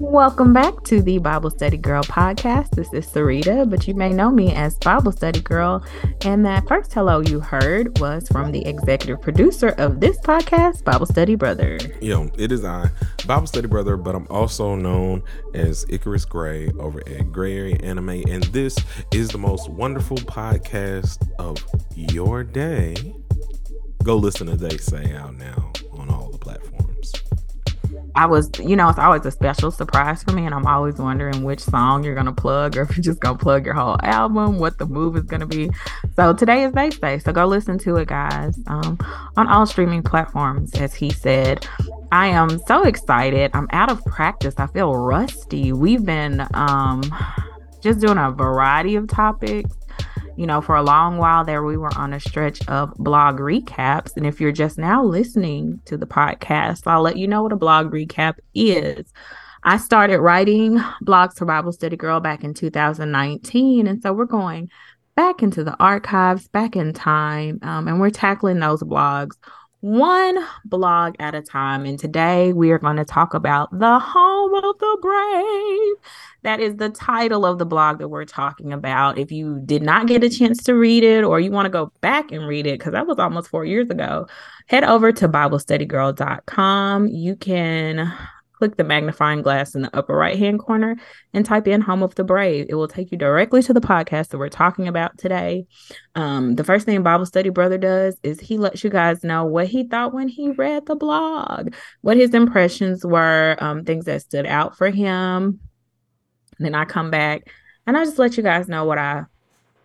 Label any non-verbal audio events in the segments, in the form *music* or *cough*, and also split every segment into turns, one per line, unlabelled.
Welcome back to the Bible Study Girl podcast. This is Sarita, but you may know me as Bible Study Girl. And that first hello you heard was from the executive producer of this podcast, Bible Study Brother.
Yo, it is I, Bible Study Brother, but I'm also known as Icarus Gray over at Gray Area Anime. And this is the most wonderful podcast of your day. Go listen to They Say Out now
I was, you know, it's always a special surprise for me, and I'm always wondering which song you're gonna plug, or if you're just gonna plug your whole album, what the move is gonna be. So today is They Say, so go listen to it, guys, um, on all streaming platforms, as he said. I am so excited. I'm out of practice. I feel rusty. We've been um, just doing a variety of topics you know, for a long while there, we were on a stretch of blog recaps. And if you're just now listening to the podcast, I'll let you know what a blog recap is. I started writing blogs for Bible Study Girl back in 2019. And so we're going back into the archives, back in time, um, and we're tackling those blogs one blog at a time. And today we are going to talk about the home of the brave. That is the title of the blog that we're talking about. If you did not get a chance to read it or you want to go back and read it, because that was almost four years ago, head over to BibleStudyGirl.com. You can click the magnifying glass in the upper right hand corner and type in Home of the Brave. It will take you directly to the podcast that we're talking about today. Um, the first thing Bible Study Brother does is he lets you guys know what he thought when he read the blog, what his impressions were, um, things that stood out for him. And then I come back and I just let you guys know what I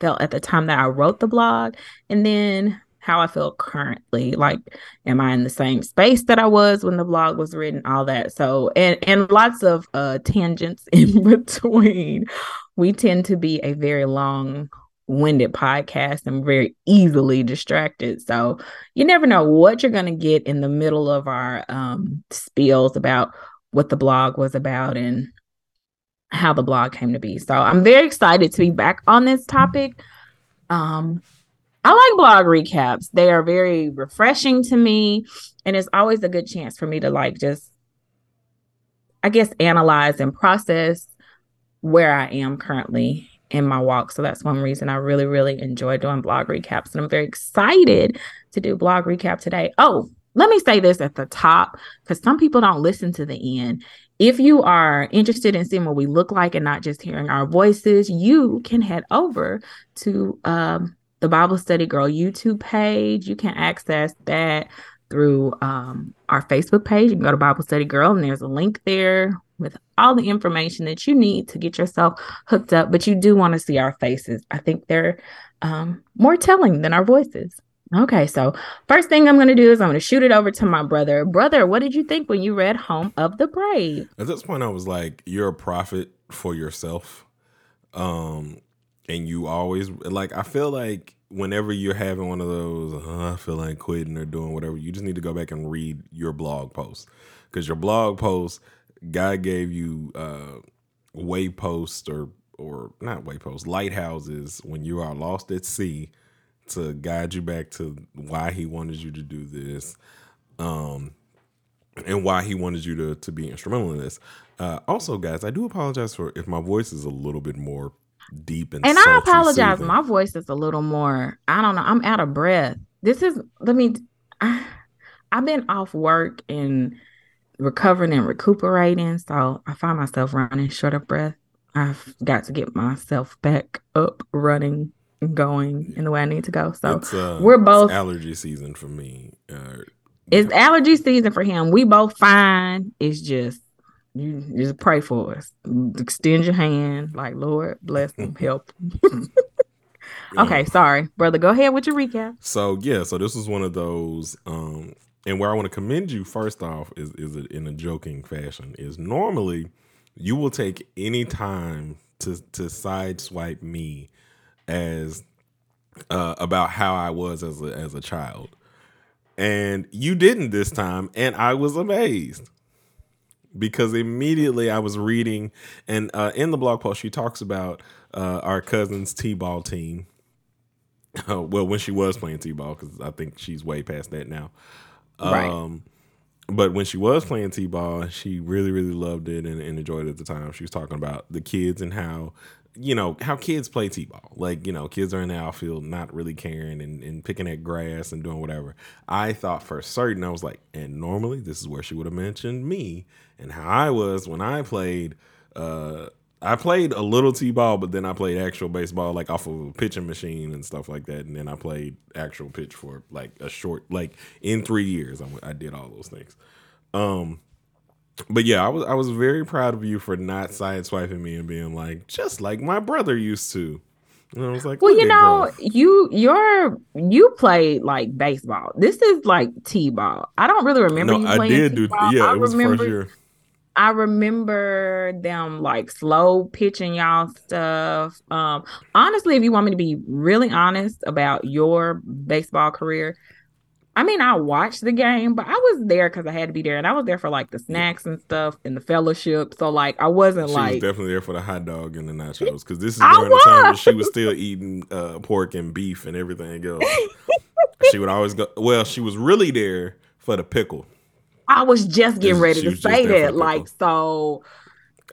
felt at the time that I wrote the blog. And then how I feel currently. Like, am I in the same space that I was when the blog was written? All that. So, and and lots of uh, tangents *laughs* in between. We tend to be a very long winded podcast and very easily distracted. So you never know what you're going to get in the middle of our um, spills about what the blog was about and how the blog came to be. So I'm very excited to be back on this topic. Um, I like blog recaps. They are very refreshing to me. And it's always a good chance for me to like just, I guess, analyze and process where I am currently in my walk. So that's one reason I really, really enjoy doing blog recaps. And I'm very excited to do blog recap today. Oh, let me say this at the top because some people don't listen to the end. If you are interested in seeing what we look like and not just hearing our voices, you can head over to um, the Bible Study Girl YouTube page. You can access that through um, our Facebook page. You can go to Bible Study Girl, and there's a link there with all the information that you need to get yourself hooked up. But you do want to see our faces. I think they're um, more telling than our voices. Okay, so first thing I'm going to do is I'm going to shoot it over to my brother. Brother, what did you think when you read Home of the Brave?
At this point, I was like, "You're a prophet for yourself." Um, and you always like I feel like whenever you're having one of those uh, I feel like quitting or doing whatever, you just need to go back and read your blog post. Because your blog post God gave you uh wayposts or or not wayposts lighthouses when you are lost at sea to guide you back to why he wanted you to do this um and why he wanted you to to be instrumental in this. Uh also guys i do apologize for if my voice is a little bit more deep and
and I apologize. Soothing. My voice is a little more. I don't know. I'm out of breath. This is. Let me. I, *sighs* I've been off work and recovering and recuperating, so I find myself running short of breath. I've got to get myself back up running and going in the way I need to go. So uh, we're both
allergy season for me. Uh,
it's allergy season for him. We both fine. It's just you just pray for us. Extend your hand, like Lord bless them, *laughs* help. Them. okay, sorry, brother. Go ahead with your recap.
So yeah, so this is one of those, um, and where I want to commend you first off is is in a joking fashion. Is normally you will take any time to to sideswipe me as uh, about how I was as a as a child, and you didn't this time, and I was amazed because immediately I was reading, and uh, in the blog post, she talks about uh, our cousin's t-ball team. Uh, well, when she was playing t-ball, because I think she's way past that now.
Right. Um,
but when she was playing t-ball, she really, really loved it and, and enjoyed it at the time. She was talking about the kids and how you know how kids play t-ball like you know kids are in the outfield not really caring and, and picking at grass and doing whatever i thought for certain i was like and normally this is where she would have mentioned me and how i was when i played uh I played a little t-ball, but then I played actual baseball, like off of a pitching machine and stuff like that. And then I played actual pitch for like a short, like in three years, I, I did all those things. Um, but yeah, I was I was very proud of you for not sideswiping me and being like, just like my brother used to. And I was like,
well, you know, you you're you played like baseball. This is like t-ball. I don't really remember. No, I did t-ball. do. Yeah, I it was remember, first year. I remember them like slow pitching y'all stuff. Um, honestly, if you want me to be really honest about your baseball career, I mean, I watched the game, but I was there because I had to be there, and I was there for like the snacks and stuff and the fellowship. So like, I wasn't
she
like
was definitely there for the hot dog and the nachos because this is during the time when she was still eating uh, pork and beef and everything *laughs* else. she would always go. Well, she was really there for the pickle.
I was just getting ready to say that. Like, so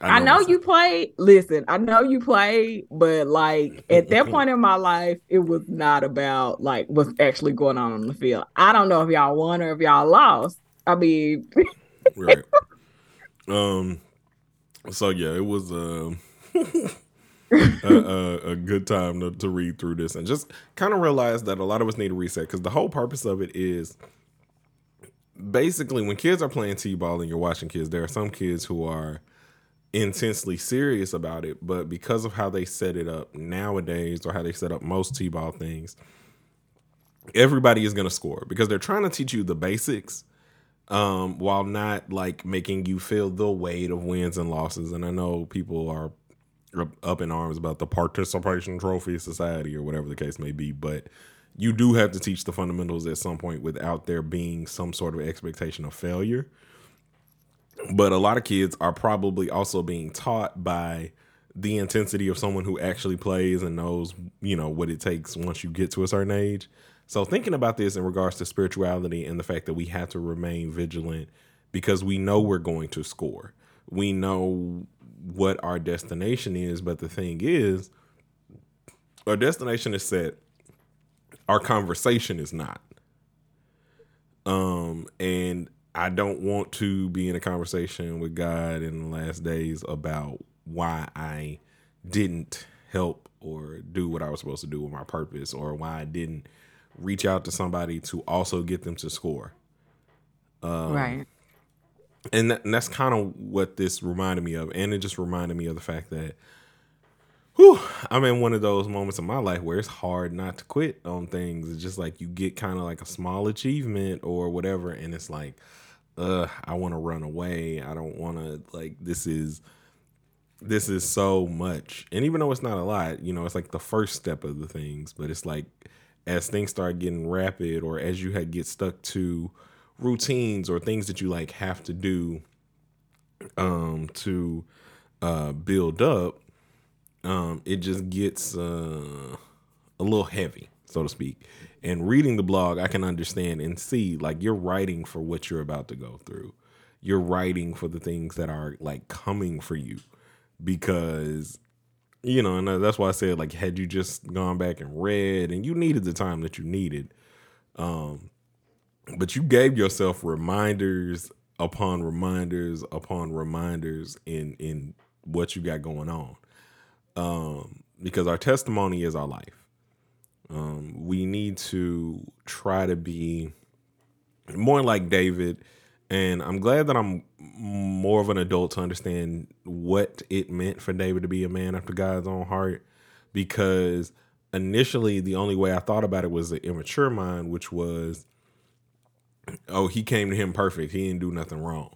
I know, I know you played. Listen, I know you played, but like *laughs* at that point in my life, it was not about like what's actually going on on the field. I don't know if y'all won or if y'all lost. I mean, right. *laughs*
Um. So yeah, it was um, *laughs* a, a, a, good time to, to read through this and just kind of realize that a lot of us need to reset because the whole purpose of it is basically when kids are playing t-ball and you're watching kids there are some kids who are intensely serious about it but because of how they set it up nowadays or how they set up most t-ball things everybody is going to score because they're trying to teach you the basics um, while not like making you feel the weight of wins and losses and i know people are up in arms about the participation trophy society or whatever the case may be but you do have to teach the fundamentals at some point without there being some sort of expectation of failure. But a lot of kids are probably also being taught by the intensity of someone who actually plays and knows, you know, what it takes once you get to a certain age. So thinking about this in regards to spirituality and the fact that we have to remain vigilant because we know we're going to score. We know what our destination is, but the thing is our destination is set our conversation is not. Um, and I don't want to be in a conversation with God in the last days about why I didn't help or do what I was supposed to do with my purpose or why I didn't reach out to somebody to also get them to score. Um, right. And, that, and that's kind of what this reminded me of. And it just reminded me of the fact that whew, I'm in one of those moments in my life where it's hard not to quit on things. It's just like you get kind of like a small achievement or whatever, and it's like, uh, I want to run away. I don't want to like this is this is so much. And even though it's not a lot, you know, it's like the first step of the things, but it's like as things start getting rapid or as you had get stuck to routines or things that you like have to do um to uh build up um, it just gets uh, a little heavy, so to speak. And reading the blog, I can understand and see like you're writing for what you're about to go through. You're writing for the things that are like coming for you because you know, and that's why I said like had you just gone back and read and you needed the time that you needed, um, but you gave yourself reminders upon reminders upon reminders in in what you got going on um, because our testimony is our life. Um, we need to try to be more like David. And I'm glad that I'm more of an adult to understand what it meant for David to be a man after God's own heart. Because initially, the only way I thought about it was the immature mind, which was, oh, he came to him perfect. He didn't do nothing wrong.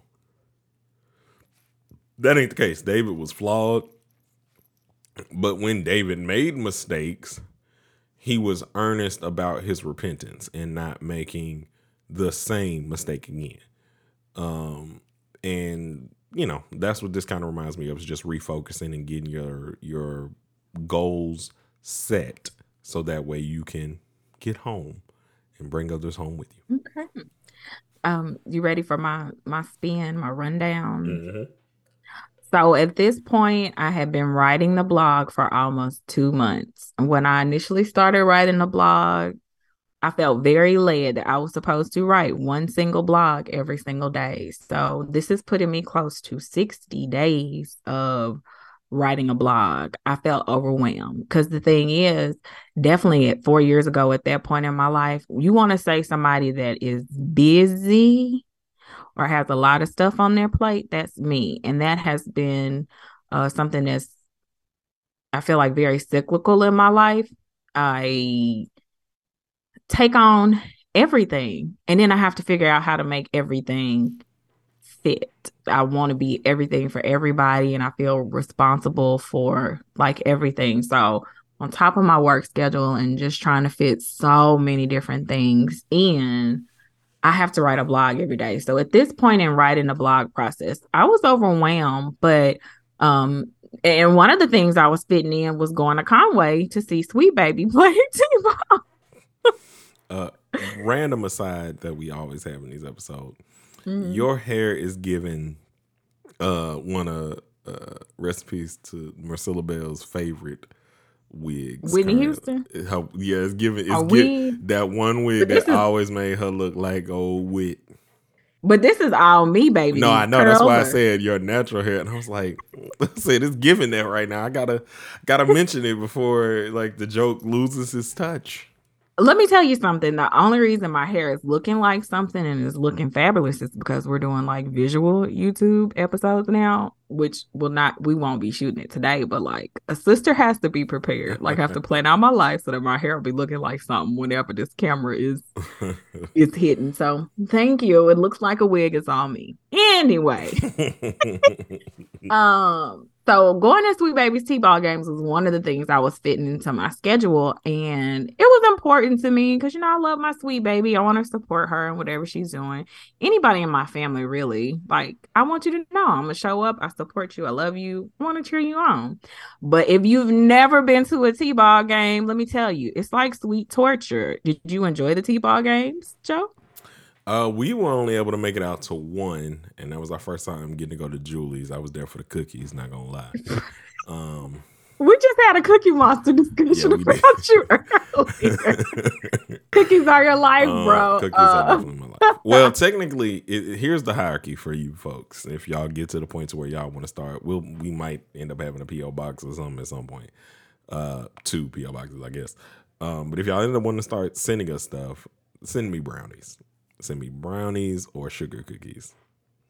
That ain't the case. David was flawed. But when David made mistakes, he was earnest about his repentance and not making the same mistake again. Um, and you know, that's what this kind of reminds me of is just refocusing and getting your your goals set so that way you can get home and bring others home with you.
Okay. Um, you ready for my my spin, my rundown? Mm-hmm. So at this point, I had been writing the blog for almost two months. When I initially started writing the blog, I felt very led that I was supposed to write one single blog every single day. So this is putting me close to 60 days of writing a blog. I felt overwhelmed because the thing is, definitely at four years ago, at that point in my life, you want to say somebody that is busy or has a lot of stuff on their plate, that's me. And that has been uh, something that's, I feel like, very cyclical in my life. I take on everything, and then I have to figure out how to make everything fit. I want to be everything for everybody, and I feel responsible for like everything. So, on top of my work schedule and just trying to fit so many different things in, I have to write a blog every day. So at this point in writing the blog process, I was overwhelmed, but um and one of the things I was fitting in was going to Conway to see Sweet Baby *laughs* play T-ball.
uh random aside that we always have in these episodes. Mm-hmm. Your hair is given uh one of uh recipes to Marcella Bell's favorite wigs.
Whitney Houston.
Her, yeah, it's giving it's give, that one wig that is, always made her look like old wit.
But this is all me, baby.
No, I know. That's why I said your natural hair, and I was like, *laughs* I said it's giving that right now. I gotta gotta mention it before like the joke loses its touch
let me tell you something. The only reason my hair is looking like something and is looking fabulous is because we're doing like visual YouTube episodes now, which will not we won't be shooting it today, but like a sister has to be prepared. *laughs* Like I have to plan out my life so that my hair will be looking like something whenever this camera is *laughs* is hitting. So thank you. It looks like a wig is on me. Anyway. *laughs* um so going to Sweet Baby's T-ball games was one of the things I was fitting into my schedule. And it was important to me because, you know, I love my sweet baby. I want to support her and whatever she's doing. Anybody in my family, really. Like, I want you to know I'm to show up. I support you. I love you. I want to cheer you on. But if you've never been to a T-ball game, let me tell you, it's like sweet torture. Did you enjoy the T-ball games, Joe?
Uh, we were only able to make it out to one, and that was our first time getting to go to Julie's. I was there for the cookies. Not gonna lie. *laughs* Um,
we just had a Cookie Monster discussion yeah, about you earlier. *laughs* cookies are your life, uh, bro. Cookies uh, are
definitely my life. Well, technically, it, here's the hierarchy for you folks. If y'all get to the point to where y'all want to start, we'll we might end up having a PO box or something at some point. Uh, two PO boxes, I guess. Um, but if y'all end up wanting to start sending us stuff, send me brownies send me brownies or sugar cookies.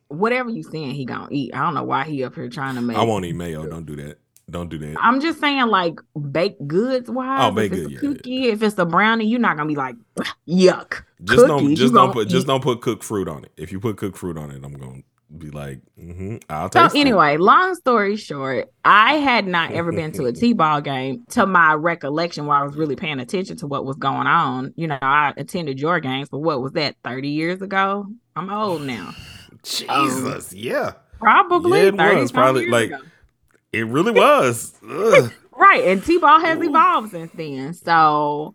Whatever you saying he gonna eat. I don't know why he up here trying to make.
I won't eat mayo. Don't do that. Don't do that.
I'm just saying, like baked goods wise. Oh, baked goods. Yeah, cookie, yeah. if it's a brownie, you're not gonna be like, yuck.
Just Cookies, don't, just don't put, eat. just don't put cooked fruit on it. If you put cooked fruit on it, I'm gonna be like, mm-hmm, I'll
taste. So anyway, it. long story short, I had not ever been to a *laughs* t-ball game to my recollection, where I was really paying attention to what was going on. You know, I attended your games, but what was that? Thirty years ago. I'm old now. *laughs*
Jesus, um, yeah,
probably. Yeah, it 30, was
probably like ago. it really was. *laughs*
right, and t-ball has Ooh. evolved since then. So.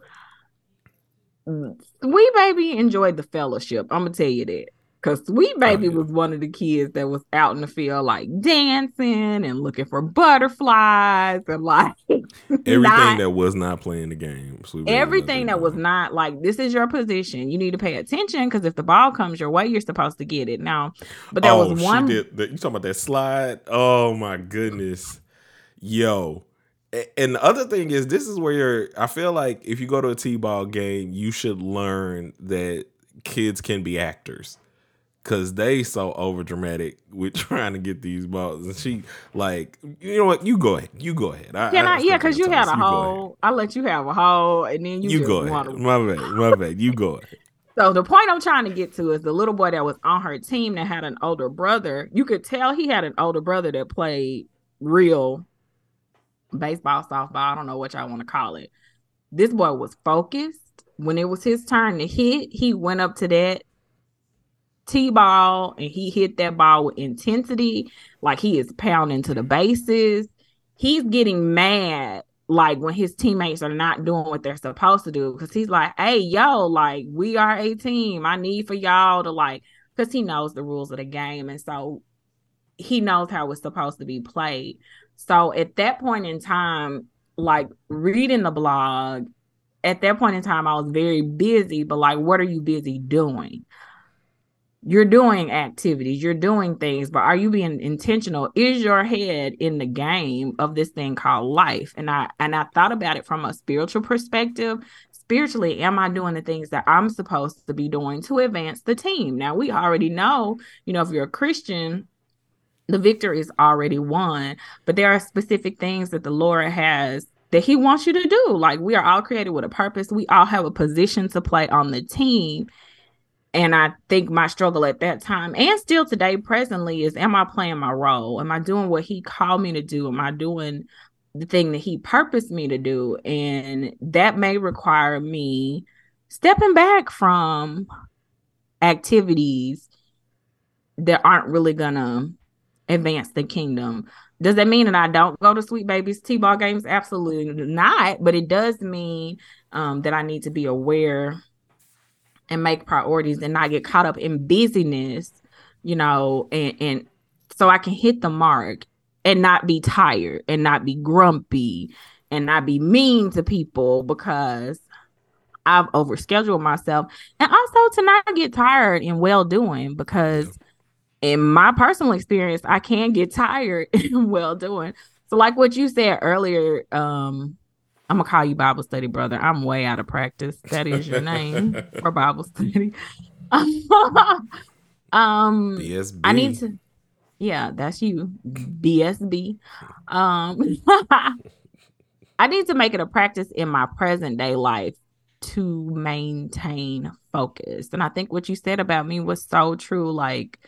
We baby enjoyed the fellowship. I'm gonna tell you that. Cause Sweet Baby oh, yeah. was one of the kids that was out in the field like dancing and looking for butterflies and like *laughs*
everything not, that was not playing the game.
everything that was not like this is your position. You need to pay attention because if the ball comes your way, you're supposed to get it. Now, but there oh, was one.
Did, the, you talking about that slide? Oh my goodness, yo. And the other thing is, this is where you're. I feel like if you go to a t-ball game, you should learn that kids can be actors Cause they so over dramatic with *laughs* trying to get these balls, and she like, you know what? You go ahead. You go ahead.
I, Can I? I yeah, cause you had a hole. I let you have a hole, and then you,
you go ahead. To... My bad. My bad. You go ahead.
So the point I'm trying to get to is the little boy that was on her team that had an older brother. You could tell he had an older brother that played real baseball, softball. I don't know what y'all want to call it. This boy was focused. When it was his turn to hit, he went up to that T-ball and he hit that ball with intensity, like he is pounding to the mm-hmm. bases. He's getting mad like when his teammates are not doing what they're supposed to do. Because he's like hey yo like we are a team. I need for y'all to like because he knows the rules of the game and so he knows how it's supposed to be played. So at that point in time like reading the blog at that point in time i was very busy but like what are you busy doing you're doing activities, you're doing things, but are you being intentional? Is your head in the game of this thing called life? And I and I thought about it from a spiritual perspective. Spiritually, am I doing the things that I'm supposed to be doing to advance the team? Now we already know, you know, if you're a Christian, the victory is already won, but there are specific things that the Lord has that he wants you to do. Like we are all created with a purpose. We all have a position to play on the team and I think my struggle at that time and still today, presently, is am I playing my role? Am I doing what he called me to do? Am I doing the thing that he purposed me to do? And that may require me stepping back from activities that aren't really gonna advance the kingdom. Does that mean that I don't go to Sweet Baby's T-ball games? Absolutely not. But it does mean um, that I need to be aware and make priorities and not get caught up in busyness, you know, and, and so I can hit the mark and not be tired and not be grumpy and not be mean to people because I've overscheduled myself and also to not get tired in well doing because in my personal experience, I can get tired *laughs* in well doing. So like what you said earlier, um, I'm gonna call you Bible study, brother. I'm way out of practice. That is your name for *laughs* Bible study. *laughs* um, BSB. I need to. Yeah, that's you, BSB. Um, *laughs* I need to make it a practice in my present day life to maintain focus. And I think what you said about me was so true. Like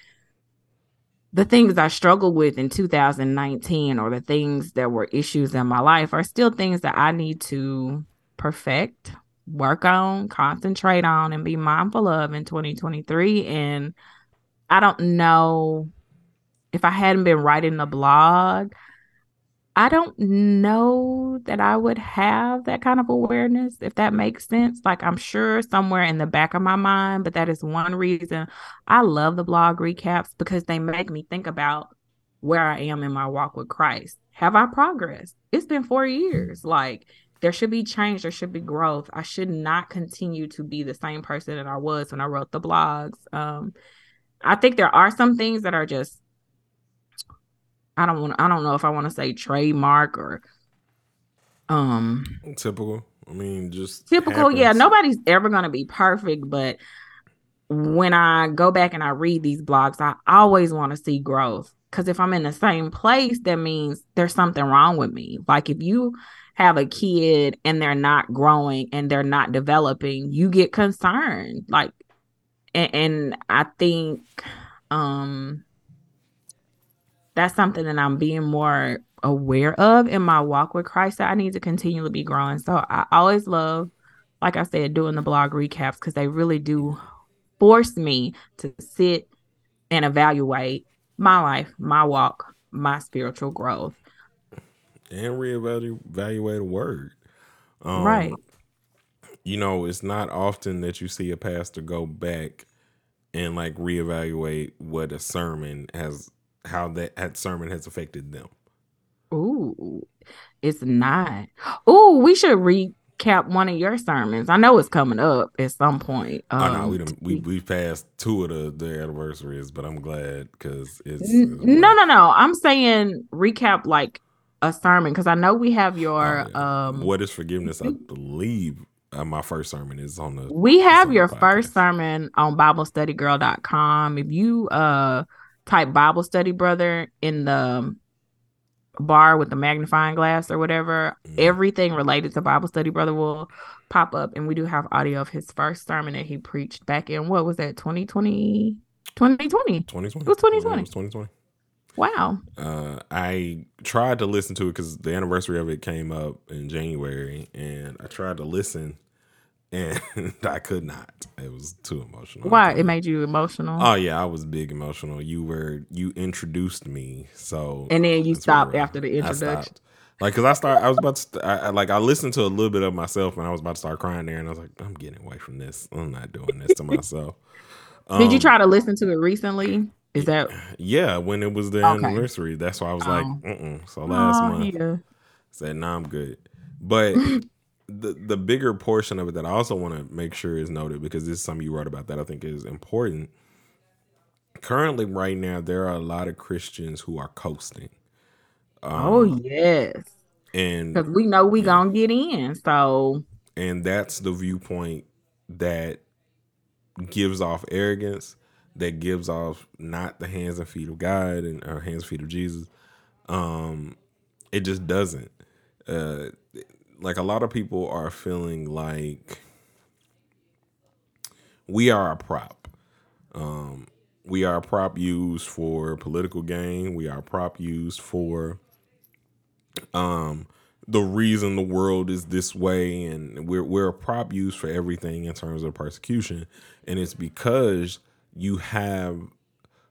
the things I struggled with in 2019 or the things that were issues in my life are still things that I need to perfect, work on, concentrate on, and be mindful of in 2023. And I don't know if I hadn't been writing the blog, I don't know that I would have that kind of awareness, if that makes sense. Like, I'm sure somewhere in the back of my mind, but that is one reason I love the blog recaps because they make me think about where I am in my walk with Christ. Have I progressed? It's been four years. Like, there should be change, there should be growth. I should not continue to be the same person that I was when I wrote the blogs. Um, I think there are some things that are just I don't want I don't know if I want to say trademark or um
typical. I mean, just
typical. Happens. Yeah, nobody's ever going to be perfect, but when I go back and I read these blogs, I always want to see growth. Because if I'm in the same place, that means there's something wrong with me. Like if you have a kid and they're not growing and they're not developing, you get concerned. Like, and, and I think um that's something that I'm being more aware of in my walk with Christ that I need to continually be growing. So I always love, like I said, doing the blog recaps because they really do force me to sit and evaluate my life, my walk, my spiritual growth.
And reevaluate a word.
Um, right.
You know, it's not often that you see a pastor go back and like reevaluate what a sermon has how that, that sermon has affected them.
Ooh, it's not. Ooh, we should recap one of your sermons. I know it's coming up at some point.
Um, oh no, we done, we we passed two of the, the anniversaries, but I'm glad because it's, it's
no, no, no. I'm saying recap like a sermon because I know we have your oh, yeah. um.
What is forgiveness? I believe uh, my first sermon is on the.
We have your first sermon on BibleStudyGirl.com. If you uh type Bible study brother in the bar with the magnifying glass or whatever, mm. everything related to Bible study brother will pop up. And we do have audio of his first sermon that he preached back in what was that 2020? 2020. 2020. It was 2020. It was 2020. Wow.
Uh, I tried to listen to it because the anniversary of it came up in January, and I tried to listen and *laughs* I could not. It was too emotional.
Why? It made you emotional?
Oh yeah, I was big emotional. You were you introduced me, so
and then you stopped after the introduction.
Like, cause I start, I was about to, I, like, I listened to a little bit of myself, and I was about to start crying there, and I was like, I'm getting away from this. I'm not doing this to *laughs* myself.
Um, Did you um, try to listen to it recently? Is that? *clears throat*
Yeah, when it was the okay. anniversary. That's why I was oh. like, mm So last oh, month, yeah. said, "Nah, I'm good." But *laughs* the the bigger portion of it that I also want to make sure is noted because this is something you wrote about that I think is important. Currently, right now, there are a lot of Christians who are coasting.
Oh, um, oh yes,
and
because we know we gonna get in. So,
and that's the viewpoint that gives off arrogance, that gives off not the hands and feet of God and or hands and feet of Jesus. Um, it just doesn't. Uh, like a lot of people are feeling like we are a prop. Um, we are a prop used for political gain. We are a prop used for um the reason the world is this way and we're we're a prop used for everything in terms of persecution and it's because you have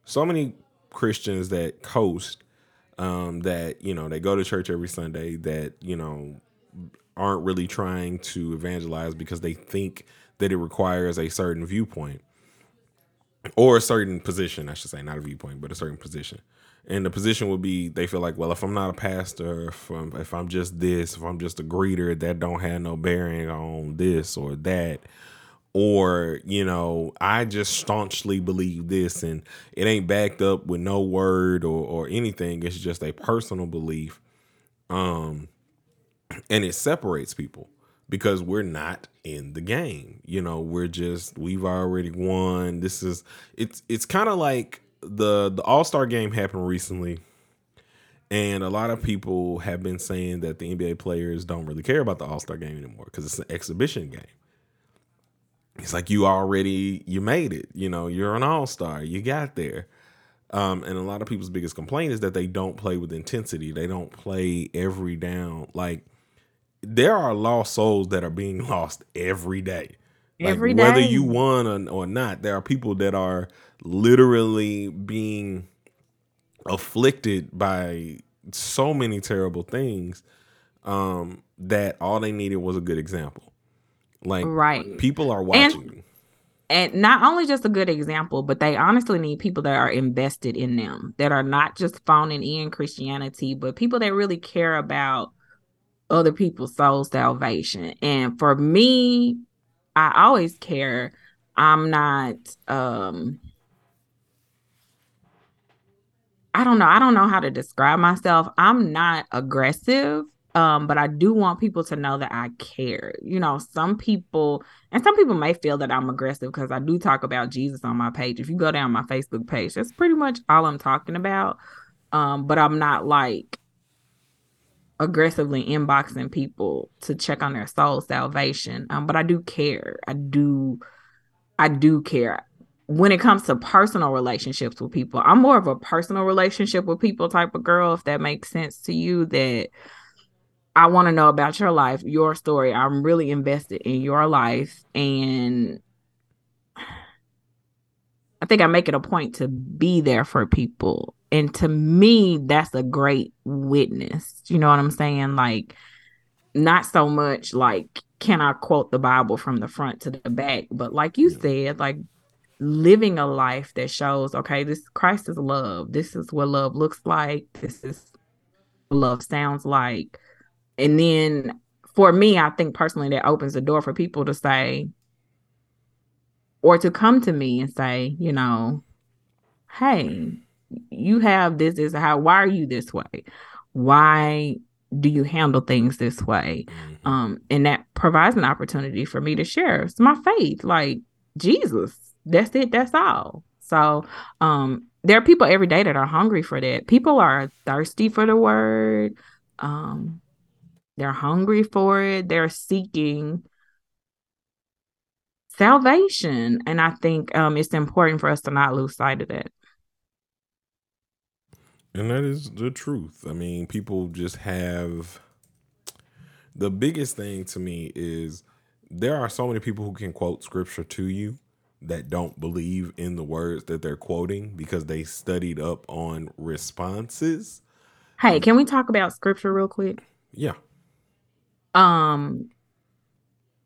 so many Christians that coast um that you know they go to church every Sunday that you know aren't really trying to evangelize because they think that it requires a certain viewpoint or a certain position, I should say, not a viewpoint, but a certain position. And the position would be they feel like well if i'm not a pastor if i'm, if I'm just this if i'm just a greeter that don't have no bearing on this or that or you know i just staunchly believe this and it ain't backed up with no word or, or anything it's just a personal belief um and it separates people because we're not in the game you know we're just we've already won this is it's it's kind of like the the All Star game happened recently, and a lot of people have been saying that the NBA players don't really care about the All Star game anymore because it's an exhibition game. It's like you already you made it. You know, you're an All Star. You got there. Um, and a lot of people's biggest complaint is that they don't play with intensity. They don't play every down. Like there are lost souls that are being *laughs* lost every day.
Like, every
day. Whether you won or, or not, there are people that are literally being afflicted by so many terrible things um, that all they needed was a good example. Like
right.
people are watching.
And, and not only just a good example, but they honestly need people that are invested in them, that are not just phoning in Christianity, but people that really care about other people's soul salvation. And for me, I always care. I'm not um I don't know. I don't know how to describe myself. I'm not aggressive, um, but I do want people to know that I care. You know, some people, and some people may feel that I'm aggressive because I do talk about Jesus on my page. If you go down my Facebook page, that's pretty much all I'm talking about. Um, but I'm not like aggressively inboxing people to check on their soul salvation. Um, but I do care. I do. I do care when it comes to personal relationships with people, I'm more of a personal relationship with people type of girl, if that makes sense to you, that I want to know about your life, your story. I'm really invested in your life. And I think I make it a point to be there for people. And to me, that's a great witness. You know what I'm saying? Like, not so much like, can I quote the Bible from the front to the back? But like you said, like living a life that shows okay this christ is love this is what love looks like this is love sounds like and then for me i think personally that opens the door for people to say or to come to me and say you know hey you have this is how why are you this way why do you handle things this way mm-hmm. um and that provides an opportunity for me to share it's my faith like jesus that's it. That's all. So um, there are people every day that are hungry for that. People are thirsty for the word. Um, they're hungry for it. They're seeking salvation, and I think um, it's important for us to not lose sight of that.
And that is the truth. I mean, people just have the biggest thing to me is there are so many people who can quote scripture to you that don't believe in the words that they're quoting because they studied up on responses.
Hey, can we talk about scripture real quick?
Yeah.
Um,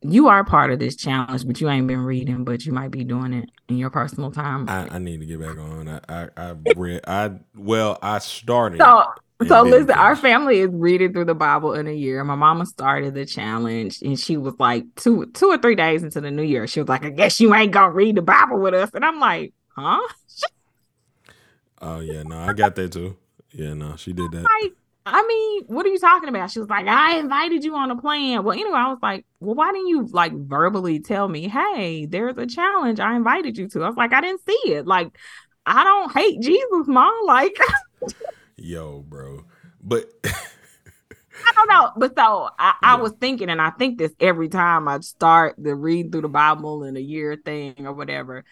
you are part of this challenge, but you ain't been reading, but you might be doing it in your personal time.
I, I need to get back on. I, I, I read. I well, I started.
So, so listen, our family is reading through the Bible in a year. My mama started the challenge, and she was like two, two or three days into the new year. She was like, "I guess you ain't gonna read the Bible with us," and I'm like, "Huh?"
Oh yeah, no, I got that too. Yeah, no, she did *laughs* that.
Like, I mean, what are you talking about? She was like, I invited you on a plan. Well, anyway, I was like, well, why didn't you like verbally tell me, hey, there's a challenge I invited you to? I was like, I didn't see it. Like, I don't hate Jesus, mom. Like, *laughs*
yo, bro. But
I don't know. But so I, yeah. Was thinking, and I think this every time I start the read through the Bible in a year thing or whatever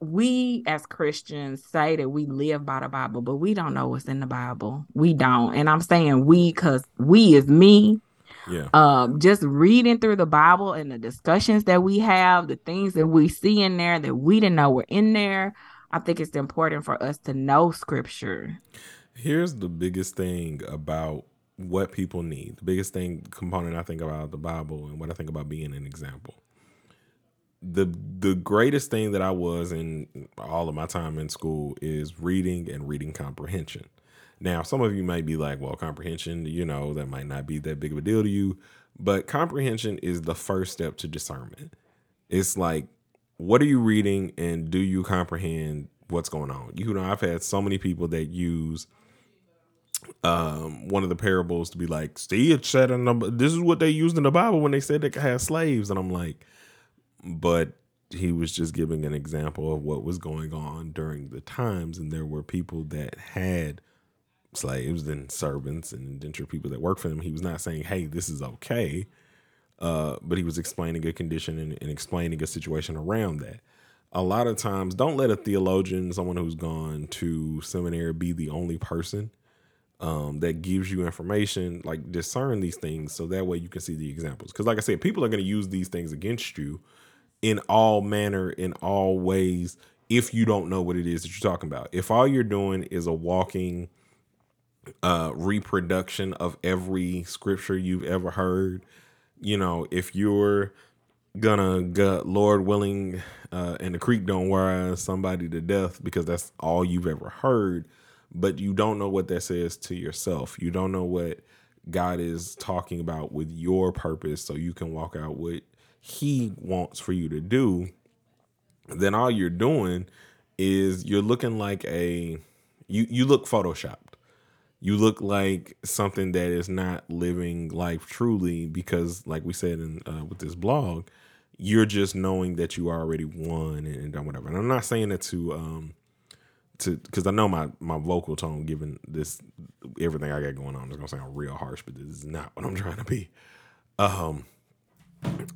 we as Christians say that we live by the Bible, but we don't know what's in the Bible. We don't. And I'm saying we because we is me.
Yeah.
Um, just reading through the Bible and the discussions that we have, the things that we see in there that we didn't know were in there. I think it's important for us to know scripture.
Here's the biggest thing about what people need. The biggest thing component I think about the Bible and what I think about being an example the the greatest thing that I was in all of my time in school is reading and reading comprehension. Now, some of you might be like, well, comprehension, you know, that might not be that big of a deal to you, but comprehension is the first step to discernment. It's like, what are you reading and do you comprehend what's going on? You know, I've had so many people that use um one of the parables to be like, see, it said in the, this is what they used in the Bible when they said they could have slaves. And I'm like, but he was just giving an example of what was going on during the times and there were people that had slaves and servants and indentured people that worked for them. He was not saying hey this is okay uh, but he was explaining a condition and, and explaining a situation around that. A lot of times don't let a theologian someone who's gone to seminary be the only person um, that gives you information like discern these things so that way you can see the examples. Because like i said people are going to use these things against you in all manner, in all ways, if you don't know what it is that you're talking about. If all you're doing is a walking uh, reproduction of every scripture you've ever heard, you know, if you're gonna gut Lord willing uh, and the creek don't wear somebody to death because that's all you've ever heard, but you don't know what that says to yourself. You don't know what God is talking about with your purpose, so you can walk out with he wants for you to do, then all you're doing is you're looking like a you you look photoshopped. You look like something that is not living life truly because like we said in uh, with this blog, you're just knowing that you already won and done whatever. And I'm not saying that to um to because I know my my vocal tone given this everything I got going on is gonna sound real harsh, but this is not what I'm trying to be. Um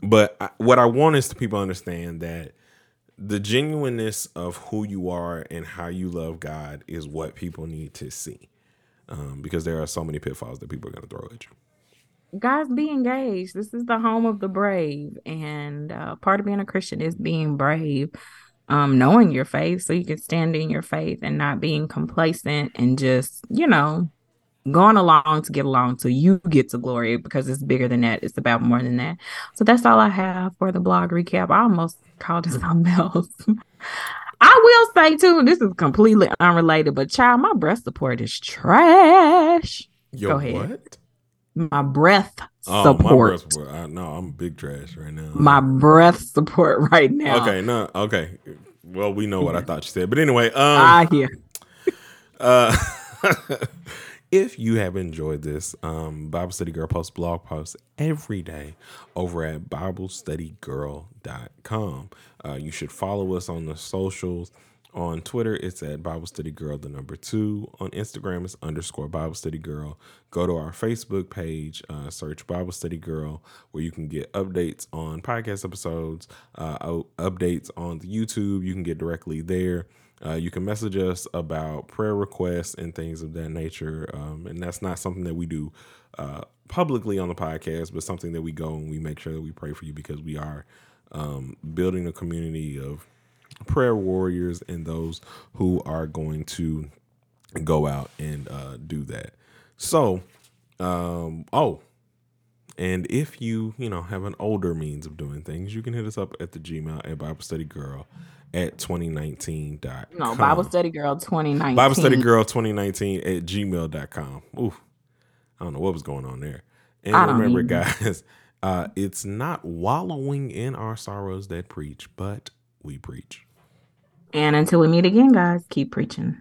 but I, what I want is to people understand that the genuineness of who you are and how you love God is what people need to see, um, because there are so many pitfalls that people are going to throw at you.
Guys, be engaged. This is the home of the brave, and uh, part of being a Christian is being brave. Um, knowing your faith so you can stand in your faith and not being complacent and just, you know, going along to get along so you get to glory because it's bigger than that. It's about more than that. So that's all I have for the blog recap. I almost called it *laughs* something else. I will say too, this is completely unrelated, but child, my breast support is trash.
Yo, Go ahead. What?
My breath oh, support. My breath
support. I, no, I'm big trash right now.
My breath support *laughs* right now.
Okay, no, okay. Well, we know what I *laughs* thought you said, but anyway, um,
I hear.
Uh, if you have enjoyed this, um, Bible Study Girl posts blog posts every day over at BibleStudyGirl.com. Uh, you should follow us on the socials. On Twitter, it's at Bible Study Girl, the number two. On Instagram, it's underscore Bible Study Girl. Go to our Facebook page, uh, search Bible Study Girl, where you can get updates on podcast episodes, uh, updates on the YouTube. You can get directly there. Uh, you can message us about prayer requests and things of that nature. Um, and that's not something that we do uh, publicly on the podcast, but something that we go and we make sure that we pray for you because we are um, building a community of prayer warriors and those who are going to go out and uh, do that. So, Um, oh, and if you, you know, have an older means of doing things, you can hit us up at the Gmail at Bible Study Girl at 2019.com.
No, Bible Study Girl 2019.
Bible Study Girl 2019 at gmail.com. Ooh, I don't know what was going on there. And remember, guys, *laughs* uh, it's not wallowing in our sorrows that preach, but we preach.
And until we meet again, guys, keep preaching.